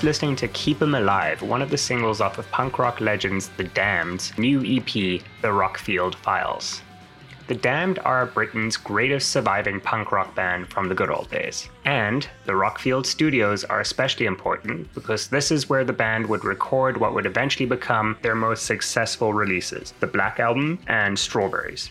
just listening to Keep 'em Alive, one of the singles off of punk rock legends The Damned's new EP, The Rockfield Files. The Damned are Britain's greatest surviving punk rock band from the good old days. And the Rockfield Studios are especially important because this is where the band would record what would eventually become their most successful releases the Black Album and Strawberries.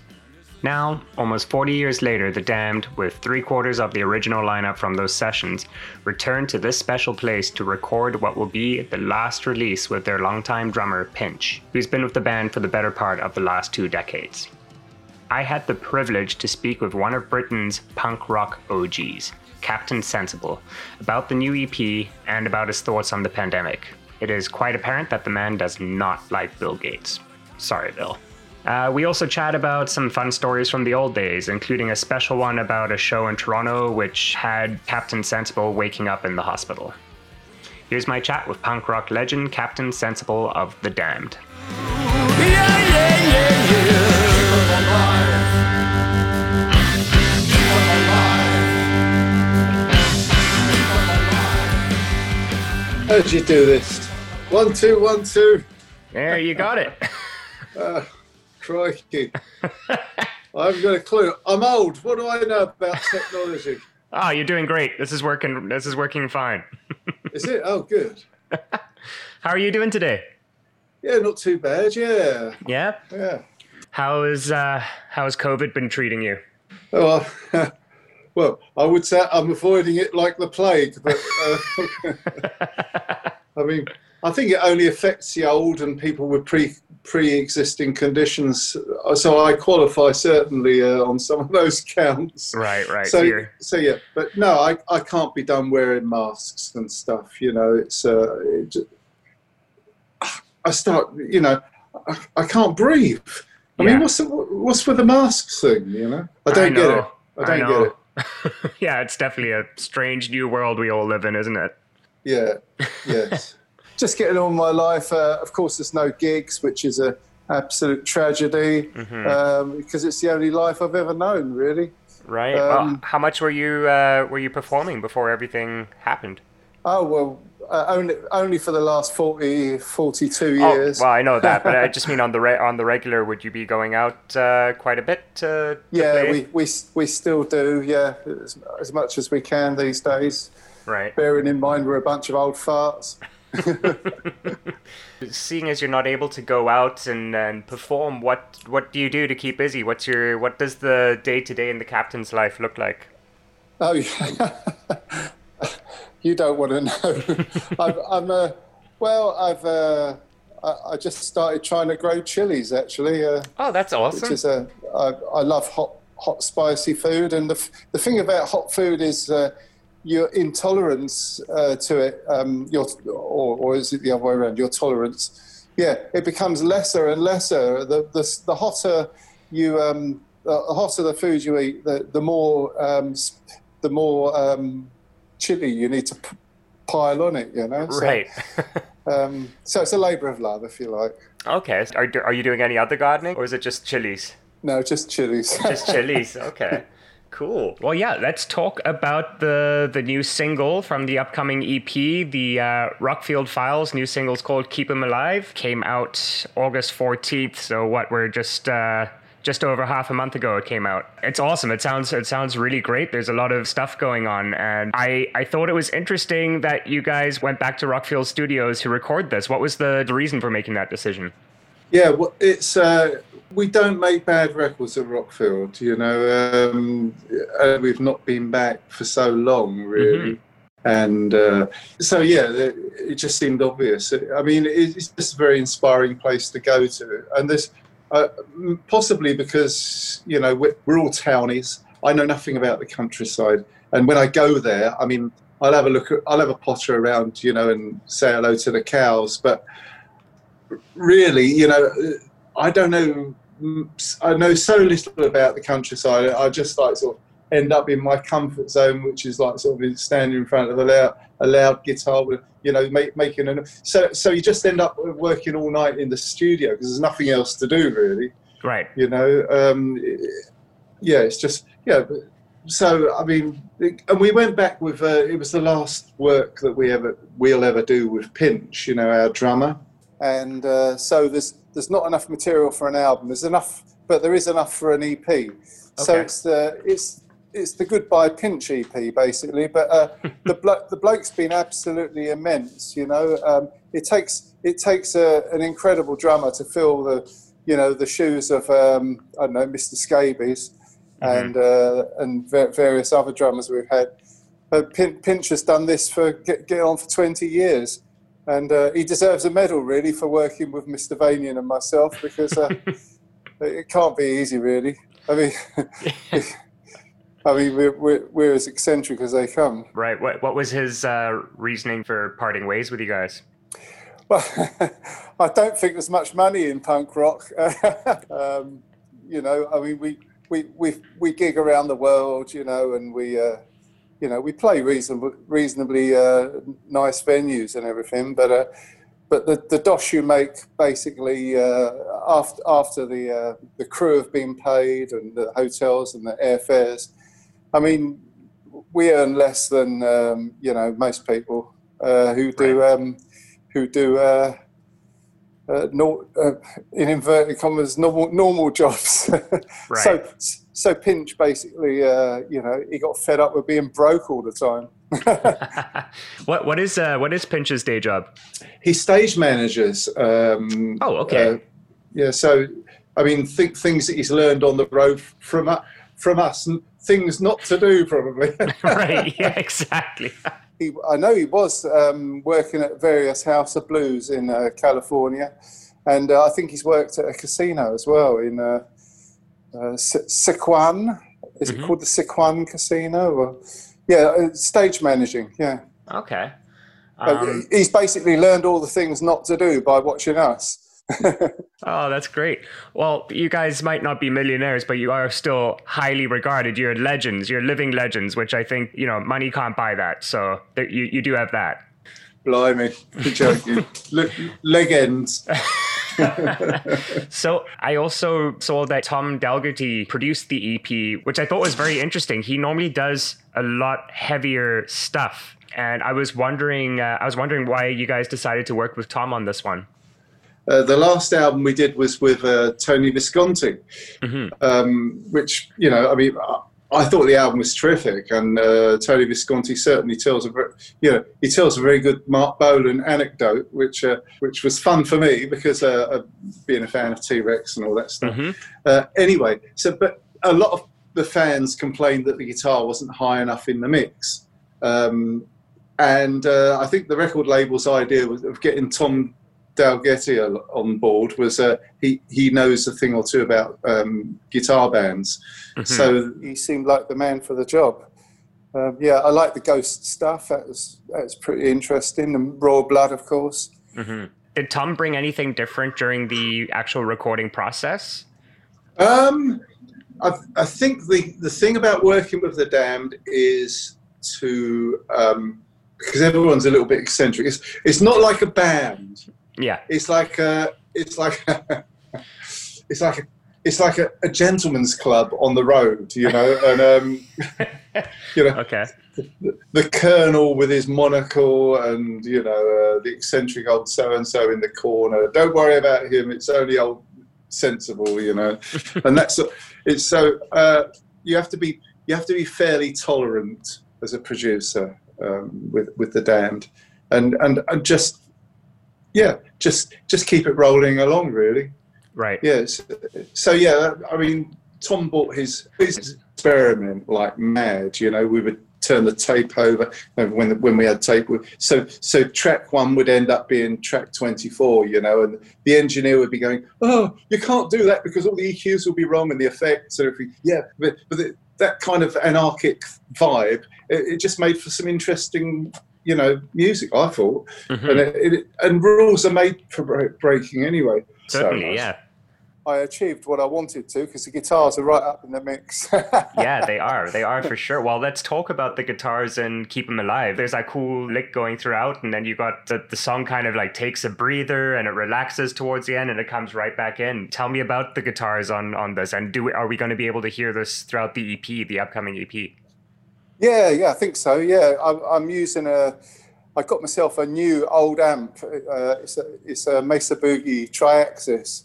Now, almost 40 years later, The Damned, with three quarters of the original lineup from those sessions, return to this special place to record what will be the last release with their longtime drummer, Pinch, who's been with the band for the better part of the last two decades. I had the privilege to speak with one of Britain's punk rock OGs, Captain Sensible, about the new EP and about his thoughts on the pandemic. It is quite apparent that the man does not like Bill Gates. Sorry, Bill. Uh, we also chat about some fun stories from the old days, including a special one about a show in Toronto which had Captain Sensible waking up in the hospital. Here's my chat with punk rock legend Captain Sensible of The Damned. Yeah, yeah, yeah, How'd you do this? One, two, one, two. There, you got it. uh, crikey. I haven't got a clue. I'm old. What do I know about technology? Oh, you're doing great. This is working. This is working fine. is it? Oh, good. How are you doing today? Yeah, not too bad. Yeah. Yeah. Yeah. How is uh, how has COVID been treating you? Oh, well, I would say I'm avoiding it like the plague, but uh, I mean, I think it only affects the old and people with pre pre-existing conditions. So I qualify certainly uh, on some of those counts. Right, right. So, Here. so yeah, but no, I, I can't be done wearing masks and stuff. You know, it's uh, it, I start, you know, I, I can't breathe. I yeah. mean, what's the, what's with the masks thing? You know, I don't I get it. I don't I get it. yeah, it's definitely a strange new world we all live in, isn't it? Yeah. Yes. Just getting on my life. Uh, of course, there's no gigs, which is a absolute tragedy mm-hmm. um, because it's the only life I've ever known, really. Right. Um, well, how much were you uh, were you performing before everything happened? Oh well, uh, only only for the last 40, 42 years. Oh, well, I know that, but I just mean on the re- on the regular. Would you be going out uh, quite a bit? To, to yeah, play? we, we we still do. Yeah, as, as, much as we can these days. Right. Bearing in mind we're a bunch of old farts. Seeing as you're not able to go out and, and perform, what what do you do to keep busy? What's your what does the day to day in the captain's life look like? Oh, yeah. you don't want to know. I'm, I'm uh, well, I've uh, I, I, just started trying to grow chilies actually. Uh, oh, that's awesome. Which is a I, I love hot hot spicy food, and the the thing about hot food is. Your intolerance uh, to it, um, your, or, or is it the other way around? Your tolerance, yeah, it becomes lesser and lesser. The the, the hotter you, um, the hotter the food you eat, the the more um, the more um, chili you need to p- pile on it, you know? So, right. um, so it's a labour of love, if you like. Okay. Are, are you doing any other gardening or is it just chilies? No, just chilies. just chilies. Okay. Cool. Well, yeah, let's talk about the the new single from the upcoming EP. The uh, Rockfield Files new single is called "Keep 'Em Alive." Came out August fourteenth. So what? We're just uh, just over half a month ago it came out. It's awesome. It sounds it sounds really great. There's a lot of stuff going on and I I thought it was interesting that you guys went back to Rockfield Studios to record this. What was the, the reason for making that decision? Yeah, well, it's uh, we don't make bad records at Rockfield, you know. Um, we've not been back for so long, really. Mm-hmm and uh, so yeah it just seemed obvious i mean it's just a very inspiring place to go to and this, uh, possibly because you know we're, we're, all townies. I know nothing about the countryside, and when I go there, I mean, I'll have a look. At, I'll have a potter around, you know, and say hello to the cows. But really, you know, I don't know. I know so little about the countryside. I just like sort of end up in my comfort zone, which is like sort of standing in front of a loud, a loud guitar with, you know, make, making an. So, so you just end up working all night in the studio because there's nothing else to do really. Right. You know, um, yeah, it's just yeah. so I mean, and we went back with uh, it was the last work that we ever we'll ever do with Pinch, you know, our drummer, and uh, so there's there's not enough material for an album. There's enough, but there is enough for an EP. Okay. So it's the it's it's the goodbye Pinch EP basically. But uh, the blo- the bloke's been absolutely immense. You know, um, it takes it takes a, an incredible drummer to fill the you know the shoes of um, I don't know Mr. Scabies mm-hmm. and uh, and various other drummers we've had. But Pinch has done this for get, get on for 20 years, and uh, he deserves a medal really for working with Mr. Vanian and myself because uh, it can't be easy really. I mean. I mean, we're, we're, we're, as eccentric as they come. Right. What, what was his uh, reasoning for parting ways with you guys? Well, I don't think there's much money in punk rock. um, you know, I mean, we, we we we gig around the world, you know, and we uh, you know we play reasonably reasonably uh, nice venues and everything, but uh, but the the dosh you make basically uh, after after the uh, the crew have been paid and the hotels and the airfares, I mean, we earn less than um, you know most people uh, who do right. um, who do. Uh, no, uh, in inverted commas, normal normal jobs. right. So so Pinch basically, uh, you know, he got fed up with being broke all the time. what what is uh, what is Pinch's day job? He stage manages. Um, oh, okay. Uh, yeah, so I mean, th- things that he's learned on the road from from us, things not to do, probably. right. Yeah. Exactly he, I know he was um, working at various House of Blues in uh, California, and uh, I think he's worked at a casino as well in uh, uh Sycuan. Is mm-hmm. it called the Sycuan Casino? Or, yeah, uh, stage managing. Yeah. Okay. Um, he's basically learned all the things not to do by watching us. Oh, that's great. Well, you guys might not be millionaires, but you are still highly regarded. You're legends. You're living legends, which I think, you know, money can't buy that. So you, you do have that. Blimey. joking. legends. so I also saw that Tom Dalgety produced the EP, which I thought was very interesting. He normally does a lot heavier stuff. And I was wondering, uh, I was wondering why you guys decided to work with Tom on this one. Uh, the last album we did was with uh, Tony Visconti, mm-hmm. um, which you know, I mean, I, thought the album was terrific, and uh, Tony Visconti certainly tells a very, you know, he tells a very good Marc Bolan anecdote, which uh, which was fun for me because uh, being a fan of T Rex and all that stuff. Mm-hmm. anyway, so but a lot of the fans complained that the guitar wasn't high enough in the mix. Um, and uh, I think the record label's idea was of getting Tom Dalgety on board was uh, he he knows a thing or two about um, guitar bands, mm-hmm. so he seemed like the man for the job. Um, yeah, I like the ghost stuff. That was that was pretty interesting. And Royal Blood, of course. Mm-hmm. Did Tom bring anything different during the actual recording process? Um, I, I think the the thing about working with the Damned is to um, because everyone's a little bit eccentric. It's it's not like a band. Yeah, it's like a, it's like a, it's like a, it's like a, a, gentleman's club on the road, you know, and um, you know, okay. The, the, colonel with his monocle and you know uh, the eccentric old so and so in the corner. Don't worry about him. It's only old sensible, you know, and that's it's so uh, you have to be you have to be fairly tolerant as a producer um, with with the damned, and and, and just yeah, just just keep it rolling along, really. Right. Yes. So yeah, I mean, Tom bought his his experiment like mad. You know, we would turn the tape over when when we had tape. So so track one would end up being track 24. You know, and the engineer would be going, "Oh, you can't do that because all the EQs will be wrong and the effects and everything." Yeah, but but that kind of anarchic vibe, it, it just made for some interesting you know music. I thought, mm-hmm. and it, it, and rules are made for breaking anyway. Certainly, so, yeah. I achieved what I wanted to because the guitars are right up in the mix. yeah, they are. They are for sure. Well, let's talk about the guitars and keep them alive. There's that cool lick going throughout, and then you got the, the song kind of like takes a breather and it relaxes towards the end and it comes right back in. Tell me about the guitars on on this, and do we, are we going to be able to hear this throughout the EP, the upcoming EP? Yeah, yeah, I think so. Yeah, I'm, I'm using a. I got myself a new old amp. Uh, it's a it's a Mesa Boogie Triaxis,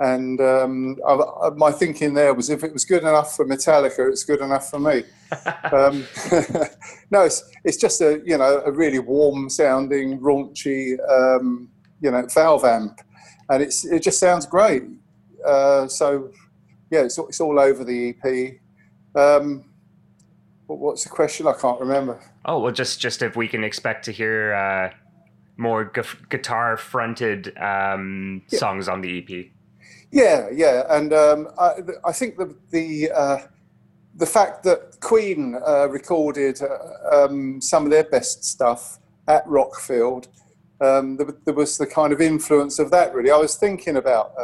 and um, I, I, my thinking there was if it was good enough for Metallica, it's good enough for me. um, no, it's it's just a you know a really warm sounding, raunchy um, you know valve amp, and it's it just sounds great. Uh, so yeah, it's, it's all over the EP. What's the question? I can't remember. Oh well, just just if we can expect to hear uh, more gu- guitar fronted um, yeah. songs on the EP. Yeah, yeah, and um, I, I, think the the uh, the fact that Queen uh, recorded uh, um, some of their best stuff at Rockfield, um, there, there, was the kind of influence of that. Really, I was thinking about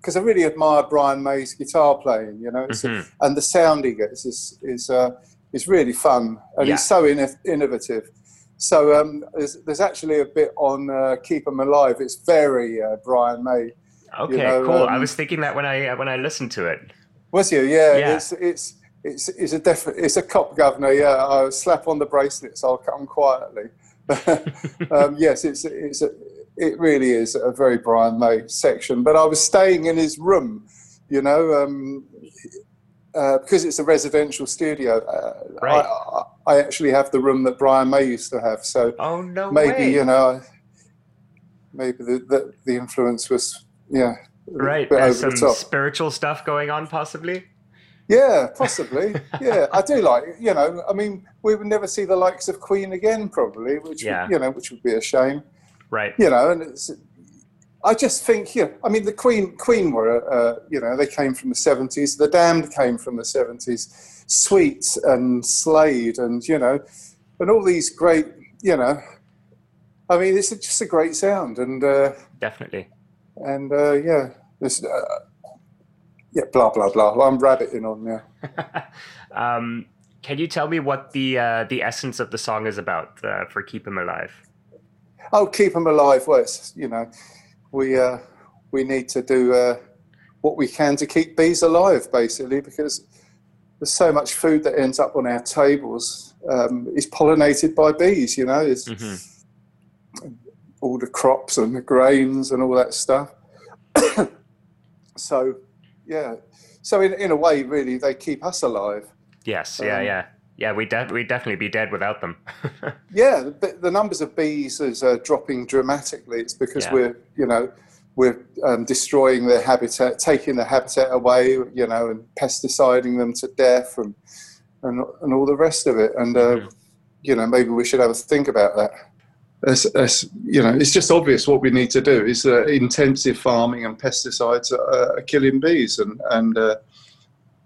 because um, I really admire Brian May's guitar playing, you know, mm-hmm. and the sound he gets is is uh, is really fun and yeah. he's so in- innovative. So um, there's, there's, actually a bit on uh, Keep 'Em Alive. It's very uh, Brian May. Okay, you know, cool. Um, I was thinking that when I when I listened to it. Was you? Yeah, yeah. It's it's it's it's a def- it's a cop governor. Yeah, I slap on the bracelets. I'll come quietly. um, yes, it's it's a, it really is a very Brian May section. But I was staying in his room. You know, um, uh, because it's a residential studio, uh, right. I, I, actually have the room that Brian May used to have. So oh, no maybe way. you know, maybe the, the, the influence was yeah right. There's some the spiritual stuff going on, possibly. Yeah, possibly. yeah, I do like you know. I mean, we would never see the likes of Queen again, probably, which yeah. would, you know, which would be a shame. Right. You know, and it's I just think, yeah, I mean, the Queen, Queen were, uh, you know, they came from the 70s. The Damned came from the 70s. Sweet and Slade and, you know, and all these great, you know, I mean, it's just a great sound. And uh, definitely. And uh, yeah, this, uh, yeah, blah, blah, blah. I'm rabbiting on now. um, can you tell me what the, uh, the essence of the song is about uh, for Keep 'Em Alive? Oh, Keep 'Em Alive. Well, it's, you know, we uh, we need to do uh, what we can to keep bees alive, basically, because there's so much food that ends up on our tables um, is pollinated by bees. You know, it's mm-hmm. all the crops and the grains and all that stuff. so, yeah. So in in a way, really, they keep us alive. Yes. Yeah. Um, yeah. Yeah, we de- we'd definitely be dead without them. yeah, the, the, numbers of bees is uh, dropping dramatically. It's because yeah. we're, you know, we're um, destroying their habitat, taking their habitat away, you know, and pesticiding them to death and and, and all the rest of it. And, uh, mm-hmm. you know, maybe we should have a think about that. As, as, you know, it's just obvious what we need to do is uh, intensive farming and pesticides are, are killing bees and, and uh,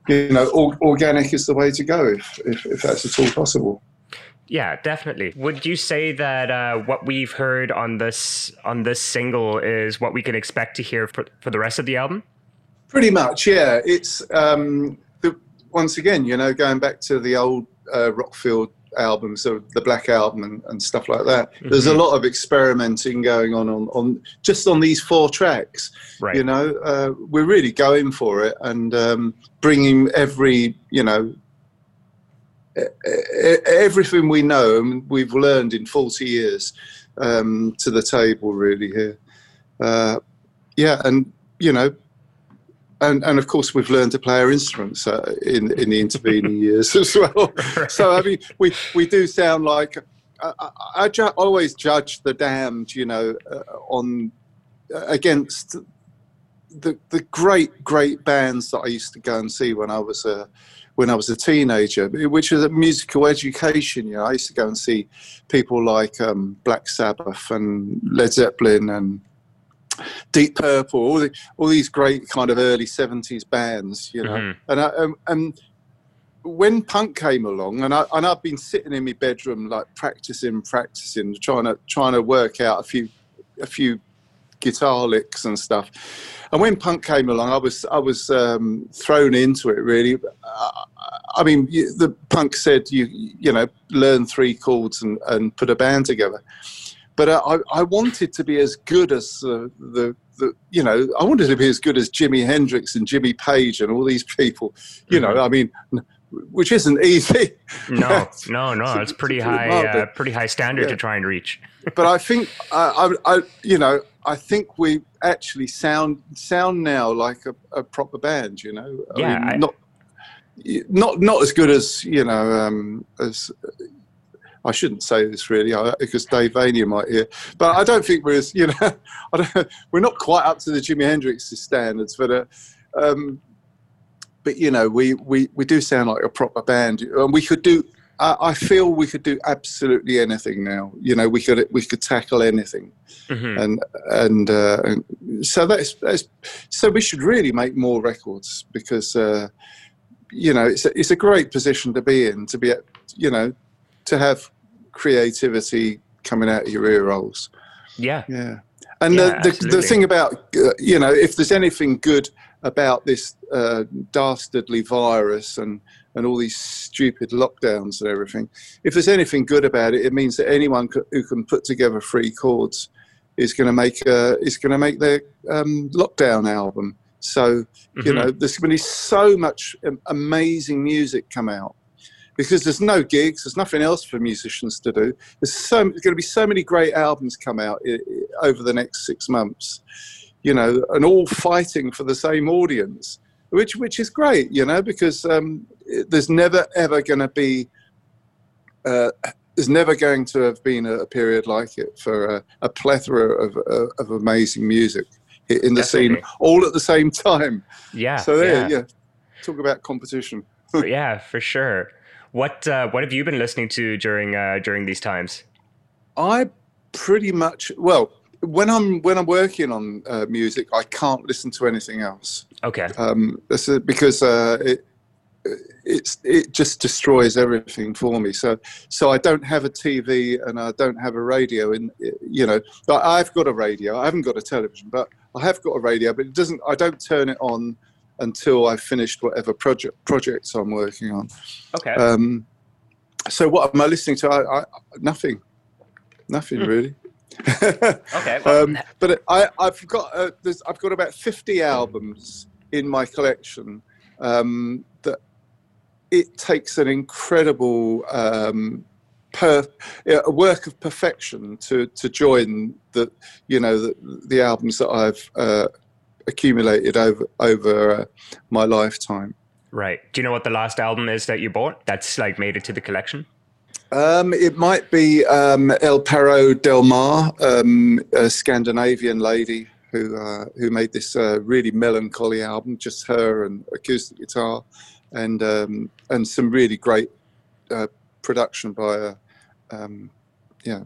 you know, organic is the way to go if, if, if that's at all possible. Yeah, definitely. Would you say that uh, what we've heard on this on this single is what we can expect to hear for, for the rest of the album? Pretty much, yeah. It's um, the, once again, you know, going back to the old uh, Rockfield albums, so the Black Album and, and stuff like that. Mm-hmm. There's a lot of experimenting going on, on on just on these four tracks. Right. You know, uh, we're really going for it and um, bringing every you know everything we know and we've learned in 40 years um, to the table really here. Uh, yeah, and you know, and and of course we've learned to play our instruments uh, in in the intervening years as well. Right. So I mean, we we do sound like I, I, I ju- always judge the damned, you know, uh, on uh, against the the great great bands that I used to go and see when I was a when I was a teenager, which was a musical education. You know, I used to go and see people like um, Black Sabbath and Led Zeppelin and Deep Purple, all, the, all these great kind of early '70s bands, you know. Mm-hmm. And I, um, and when punk came along, and I and I've been sitting in my bedroom like practicing, practicing, trying to trying to work out a few a few guitar licks and stuff. And when punk came along, I was I was um, thrown into it really. I mean, the punk said you you know learn three chords and, and put a band together but uh, I, I wanted to be as good as uh, the, the, you know, I wanted to be as good as Jimi Hendrix and Jimmy Page and all these people. You mm-hmm. know, I mean, which isn't easy. No, no, no. It's pretty high, uh, pretty high standard Yeah. to try and reach. but I think I, I, I, you know, I think we actually sound sound now like a, a proper band. You know, I Yeah, mean, I- not not not as good as you know um, as. I shouldn't say this really because Dave Vanian might hear, but I don't think we're as you know, I don't, we're not quite up to the Jimi Hendrix standards, but uh, um, but you know, we, we we do sound like a proper band, and we could do. I, I feel we could do absolutely anything now. You know, we could we could tackle anything Mhm. and and, uh, and so that's, that's so we should really make more records because uh, you know it's a, it's a great position to be in to be you know to have creativity coming out of your ear rolls Yeah. yeah. And Yeah, the, the, the thing about uh, you know if there's anything good about this uh, dastardly virus and and all these stupid lockdowns and everything if there's anything good about it it means that anyone c- who can put together three chords is going to make uh, is going to make their um, lockdown album. So you Mhm. know there's going to be so much amazing music come out because there's no gigs there's nothing else for musicians to do there's so there's going to be so many great albums come out i- i- over the next six months you know and all fighting for the same audience which which is great you know because um, there's never ever going to be uh, there's never going to have been a, period like it for a, a plethora of, of, of amazing music in the scene all at the same time Yeah. so there, yeah. yeah. Talk about competition. yeah, for sure. What uh, what have you been listening to during uh, during these times? I pretty much well when I'm when I'm working on uh, music, I can't listen to anything else. Okay. Um, this is because uh, it it's it just destroys everything for me. So so I don't have a TV and I don't have a radio. And you know, but I've got a radio. I haven't got a television, but I have got a radio. But it doesn't. I don't turn it on until I've finished whatever project projects I'm working on. Okay. Um, so what am I listening to? I, I, nothing, nothing Hmm. really. okay. Well, um, but I, I've got uh, there's, I've got about fifty albums in my collection. Um, that it takes an incredible um, per, a work of perfection to to join the you know the, the albums that I've uh, accumulated over over uh, my lifetime. right. Do you know what the last album is that you bought that's like made it to the collection? Um, it might be um, El Perro Del Mar, um, a Scandinavian lady who uh, who made this uh, really melancholy album, just her and acoustic guitar, and um, and some really great uh, production by a um, yeah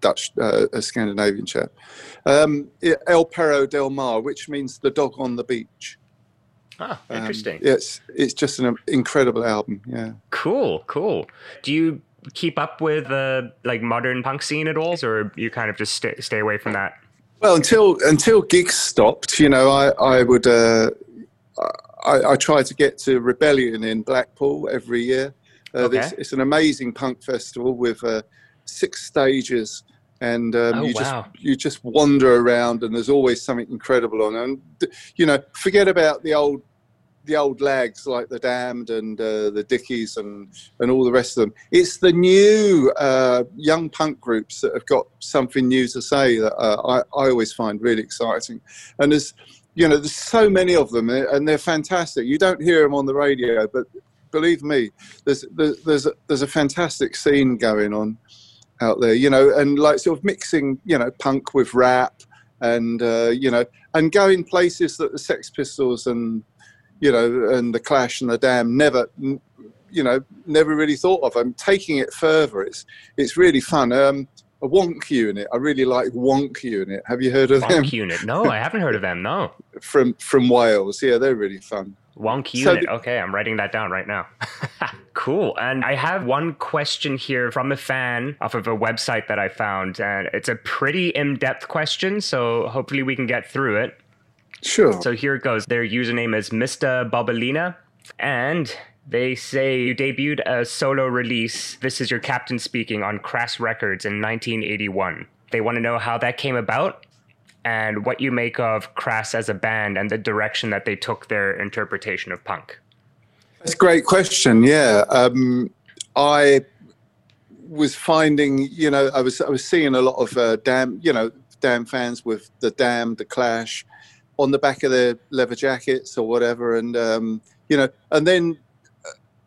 Dutch uh, a Scandinavian chap. Um, El Perro Del Mar, which means the dog on the beach. Ah, Um, interesting. It's it's just an incredible album. Yeah. Cool, cool. Do you keep up with uh, like modern punk scene at all, or you kind of just stay, stay away from that? Well, until until gigs stopped, you know, I I would uh, I, I try to get to Rebellion in Blackpool every year. Uh, Okay. this, it's an amazing punk festival with uh, six stages, and um, Oh, you just you just wander around, and there's always something incredible on. And you know, forget about the old the old lags like the Damned and uh, the Dickies and and all the rest of them. It's the new uh, young punk groups that have got something new to say that uh, I, I always find really exciting. And there's, you know, there's so many of them uh, and they're fantastic. You don't hear them on the radio, but believe me, there's there's there's a, there's a fantastic scene going on out there. You know, and like sort of mixing, you know, punk with rap and uh, you know, and going places that the Sex Pistols and you know, and the Clash and the Damned never, you know, never really thought of. I'm taking it further. It's it's really fun. Um, a Wonk Unit. I really like Wonk Unit. Have you heard of them Wonk Unit. No, I haven't heard of them. No. from from Wales? Yeah, they're really fun. Wonk So Unit. the- okay, I'm writing that down right now. cool. And I have one question here from a fan off of a website that I found, and it's a pretty in depth question, so hopefully we can get through it. Sure. So here it goes. Their username is Mr. Bobalina, and they say you debuted a solo release. This is your captain speaking on Crass Records in 1981. They want to know how that came about and what you make of Crass as a band and the direction that they took their interpretation of punk. That's a great question. Yeah, um, I was finding, you know, I was I was seeing a lot of uh, damn, you know, damn fans with the damn, the Clash, on the back of their leather jackets or whatever, and um, you know, and then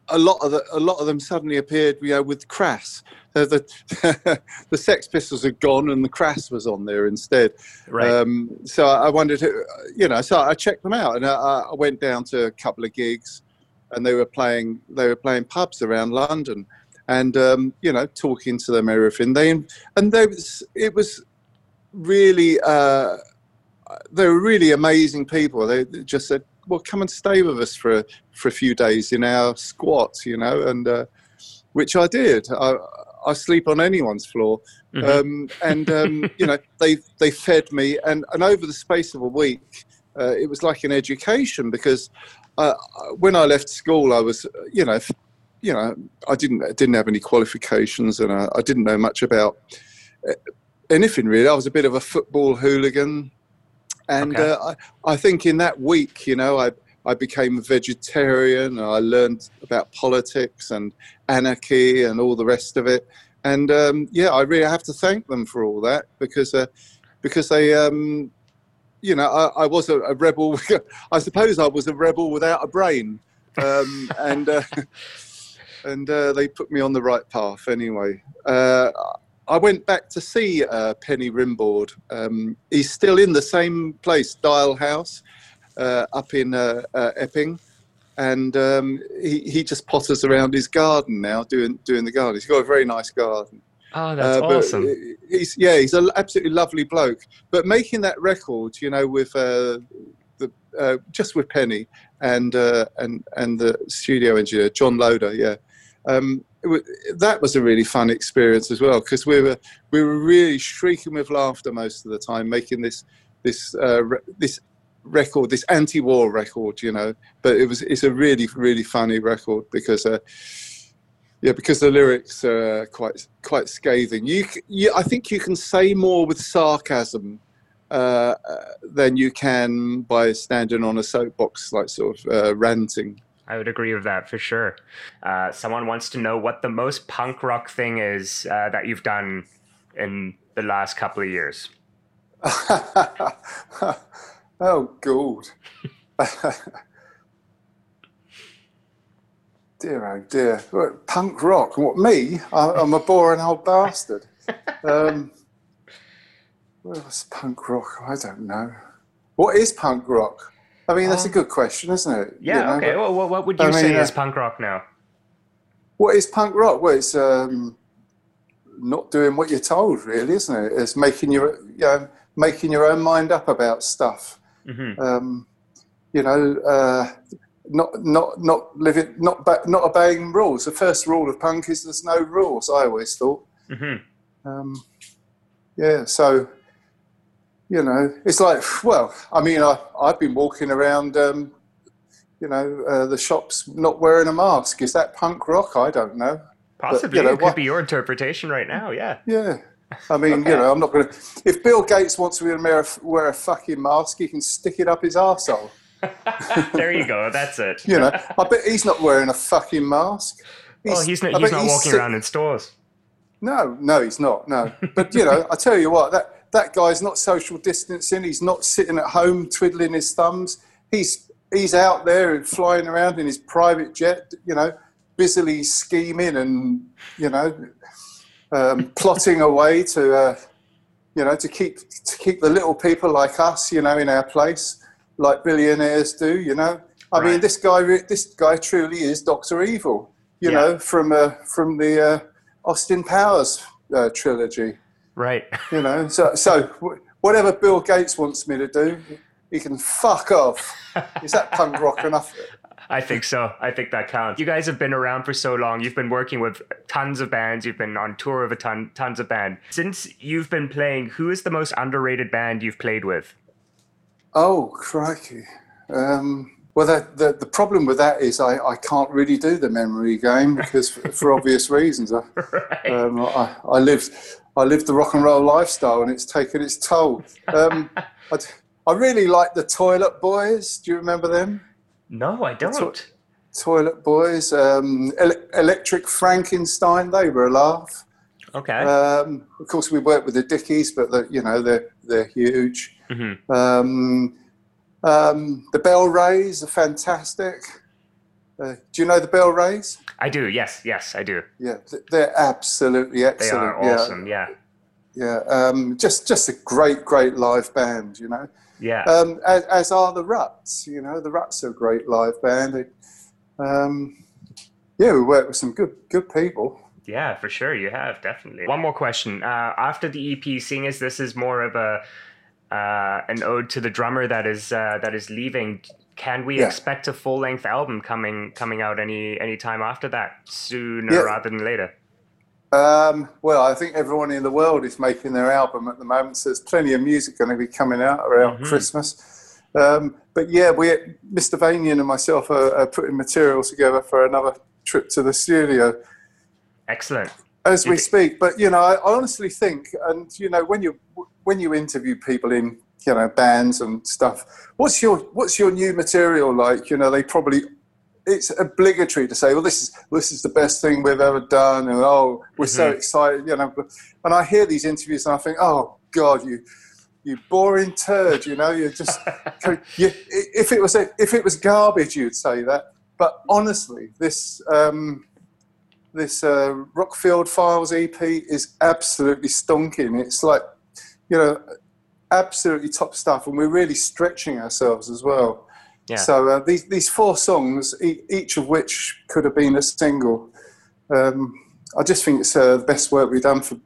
a lot of the, a lot of them suddenly appeared, you know, with Crass. Uh, the the Sex Pistols had gone and the Crass was on there instead. Right. Um, so I wondered, you know, so I checked them out and I, I went down to a couple of gigs, and they were playing they were playing pubs around London, and um, you know, talking to them everything. They and they was it was really. Uh, they were really amazing people. They just said, "Well, come and stay with us for for a few days in our squat," you know, and uh, which I did. I, I sleep on anyone's floor, Mhm. um, and um, you know, they they fed me, and and over the space of a week, uh, it was like an education because uh, when I left school, I was, you know, you know, I didn't didn't have any qualifications, and I, I didn't know much about uh, anything really. I was a bit of a football hooligan, and Okay. uh, I, I think in that week, you know, I I became a vegetarian. And I learned about politics and anarchy and all the rest of it. And um, yeah, I really have to thank them for all that because uh, because they. Um, you know, I, I was a, a rebel. I suppose I was a rebel without a brain, um, and uh, and uh, they put me on the right path anyway. Uh, I went back to see uh, Penny Rimbaud. Um, he's still in the same place, Dial House, up in uh, uh, Epping, and um, he he just potters around his garden now, doing doing the garden. He's got a very nice garden. Oh, that's Uh, awesome. He's yeah, he's an absolutely lovely bloke. But making that record, you know, with uh, the uh, just with Penny and uh, and and the studio engineer John Loder, yeah, um, that was a really fun experience as well because we were we were really shrieking with laughter most of the time making this this uh, this record, this anti-war record, you know. But it was it's a really really funny record because. Uh, yeah, because the lyrics are quite quite scathing. You, you I think you can say more with sarcasm uh, uh, than you can by standing on a soapbox, like sort of uh, ranting. I would agree with that for sure. Uh, someone wants to know what the most punk rock thing is uh, that you've done in the last couple of years. oh God. dear oh dear. Punk rock. What me? I, I'm a boring old bastard. Um, what was punk rock? I don't know. What is punk rock? I mean, that's a Um, good question, isn't it? Yeah, You know, okay. but Well, what, would you I mean, say uh, is punk rock now? What is punk rock? Well, it's um, not doing what you're told, really, isn't it? It's making your, you know, making your own mind up about stuff. Hmm um, you know, uh, not not not living, not not obeying rules. The first rule of punk is there's no rules. I always thought. hmm Um, yeah, so you know, it's like, well, I mean, I I've been walking around, um, you know, uh, the shops not wearing a mask. Is that punk rock? I don't know. Possibly. you know it could what- be your interpretation right now. Yeah. Yeah. I mean, Okay. you know, I'm not going to. If Bill Gates wants to wear a, wear a fucking mask, he can stick it up his arsehole. there you go. That's it. You know, I bet he's not wearing a fucking mask. Oh, well, he's not, he's not walking sit- around in stores. No, no, he's not. No, but you know, I tell you what, that that guy's not social distancing. He's not sitting at home twiddling his thumbs. He's he's out there and flying around in his private jet. You know, busily scheming and you know, um, plotting away to uh, you know to keep to keep the little people like us, you know, in our place, like billionaires do. You know, I mean, this guy this guy truly is Doctor Evil. You Yeah. know, from uh, from the uh, Austin Powers uh, trilogy. Right. You know, so so whatever Bill Gates wants me to do, he can fuck off. Is that punk rock enough? I think so. I think that counts. You guys have been around for so long. You've been working with tons of bands. You've been on tour with a ton, tons of band. Since you've been playing, who is the most underrated band you've played with? Oh crikey! Um, well, that, the the problem with that is I, I can't really do the memory game because for, for obvious reasons. I, right. um, I, I lived I lived the rock and roll lifestyle and it's taken its toll. Um, I, I really like the Toilet Boys. Do you remember them? No, I don't. Toilet Boys, um, Ele- Electric Frankenstein. They were a laugh. Okay. Um, of course, we worked with the Dickies, but the, you know they're they're huge. hmm Um, um, the Bell Rays are fantastic. Uh, do you know the Bell Rays? I do. Yes. Yes, I do. Yeah, they're absolutely excellent. They are yeah, awesome. Yeah. yeah. Um, just just a great great live band. You know. Yeah. um, as, as are the Ruts. You know, the Ruts are a great live band. It, um, yeah, we work with some good good people. Yeah, for sure, you have definitely. One more question. Uh, after the EP, seeing as this is more of a uh, an ode to the drummer that is uh, that is leaving, can we Yeah. expect a full length album coming coming out any any time after that, sooner Yeah. rather than later? Um, well, I think everyone in the world is making their album at the moment, so there's plenty of music going to be coming out around Mhm. Christmas. Um, but yeah, we, Mr. Vanian and myself are, are putting material together for another trip to the studio. Excellent. as we speak. But you know, I honestly think, and you know, when you when you interview people in you know bands and stuff, what's your what's your new material like? You know, they probably it's obligatory to say, well, this is this is the best thing we've ever done, and oh, we're so Mhm. excited. You know, and I hear these interviews and I think, oh God, you. You boring turd, you know. You're just you, if it was a, if it was garbage, you'd say that. But honestly, this um, this uh, Rockfield Files EP is absolutely stonking. It's like, you know, absolutely top stuff, and we're really stretching ourselves as well. Yeah. So uh, these these four songs, e- each of which could have been a single. Um, I just think it's uh, the best work we've done for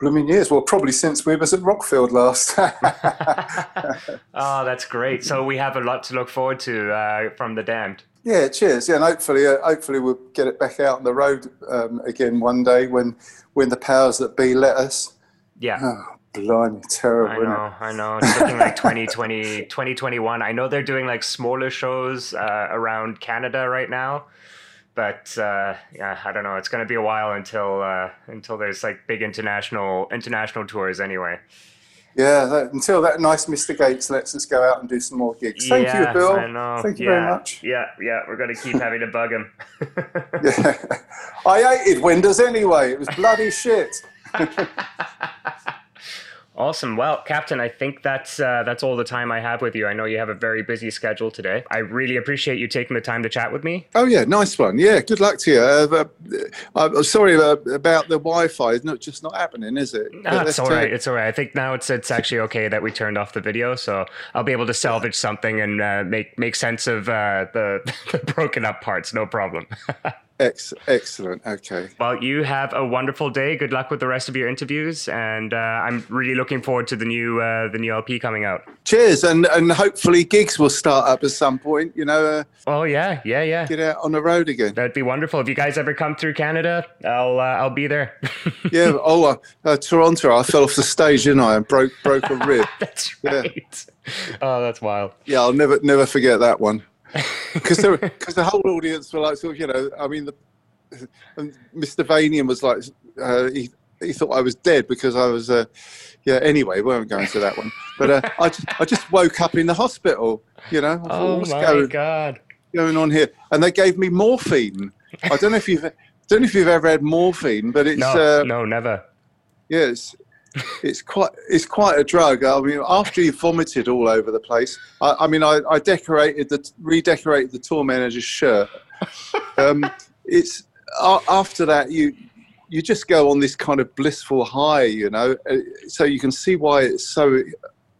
blooming years. Well, probably since we was at Rockfield last. oh, that's great. So we have a lot to look forward to uh, from the Damned. Yeah, cheers. Yeah, and hopefully, uh, hopefully we'll get it back out on the road um, again one day when when the powers that be let us. Yeah. Oh, blimey, terrible! I know, I know. It's looking like 2020, 2021. I know they're doing like smaller shows uh, around Canada right now, but uh, yeah, I don't know. It's going to be a while until uh, until there's like big international international tours anyway. Yeah, that, until that nice Mr. Gates lets us go out and do some more gigs. Thank you, Bill. I know. Thank you yeah, very much. Yeah, yeah. We're going to keep having to bug him. Yeah. I hated Windows anyway. It was bloody shit. Awesome. Well, Captain, I think that's uh, that's all the time I have with you. I know you have a very busy schedule today. I really appreciate you taking the time to chat with me. Oh yeah, nice one. Yeah, good luck to you. Uh, uh, I'm sorry uh, about the Wi-Fi. It's not just not happening, is it? No, But it's all right. it. It's all right. I think now it's it's actually okay that we turned off the video, so I'll be able to salvage something and uh, make make sense of uh, the, the broken up parts. No problem. Ex- excellent. Okay. well, you have a wonderful day. Good luck with the rest of your interviews, and uh, I'm really looking forward to the new uh, the new LP coming out. Cheers, and and hopefully gigs will start up at some point. You know, uh, Oh yeah, yeah, yeah. get out on the road again. That'd be wonderful. If you guys ever come through Canada, I'll uh, I'll be there. Yeah. Oh, uh, uh, Toronto. I fell off the stage, didn't I? And broke broke a rib. that's Yeah. right. Oh, that's wild. Yeah, I'll never never forget that one. Because the whole audience were like, sort of, you know, I mean, the, and Mr. Vanian was like, uh, he he thought I was dead because I was, uh, yeah. Anyway, we won't go into that one. But uh, I just I just woke up in the hospital. You know, thought, Oh what's my going, god. going on here? And they gave me morphine. I don't know if you've don't know if you've ever had morphine, but it's No, uh, no, never. yeah, it's, quite it's quite a drug. I mean, after you vomited all over the place, I, I mean, I, I decorated the redecorated the tour manager's shirt. Um, it's a after that you you just go on this kind of blissful high, you know. uh, So you can see why it's so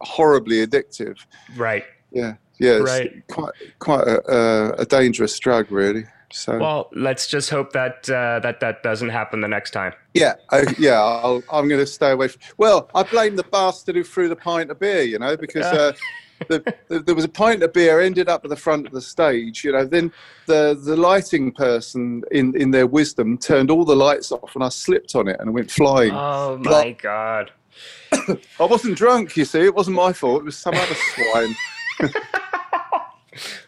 horribly addictive. Right. Yeah, yeah, it's Right. quite quite a, a, a dangerous drug, really. So Well, let's just hope that uh, that that doesn't happen the next time. Yeah, I, yeah, I'll, I'm going to stay away. From, well, I blame the bastard who threw the pint of beer, you know, because uh, the, the, there was a pint of beer ended up at the front of the stage, you know. Then the the lighting person, in in their wisdom, turned all the lights off, and I slipped on it and went flying. Oh my god. I wasn't drunk, you see. It wasn't my fault. It was some other swine.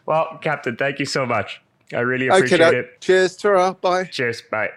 Well, Captain, thank you so much. I really okay, appreciate no, it. cheers, ta Bye. Cheers. Bye.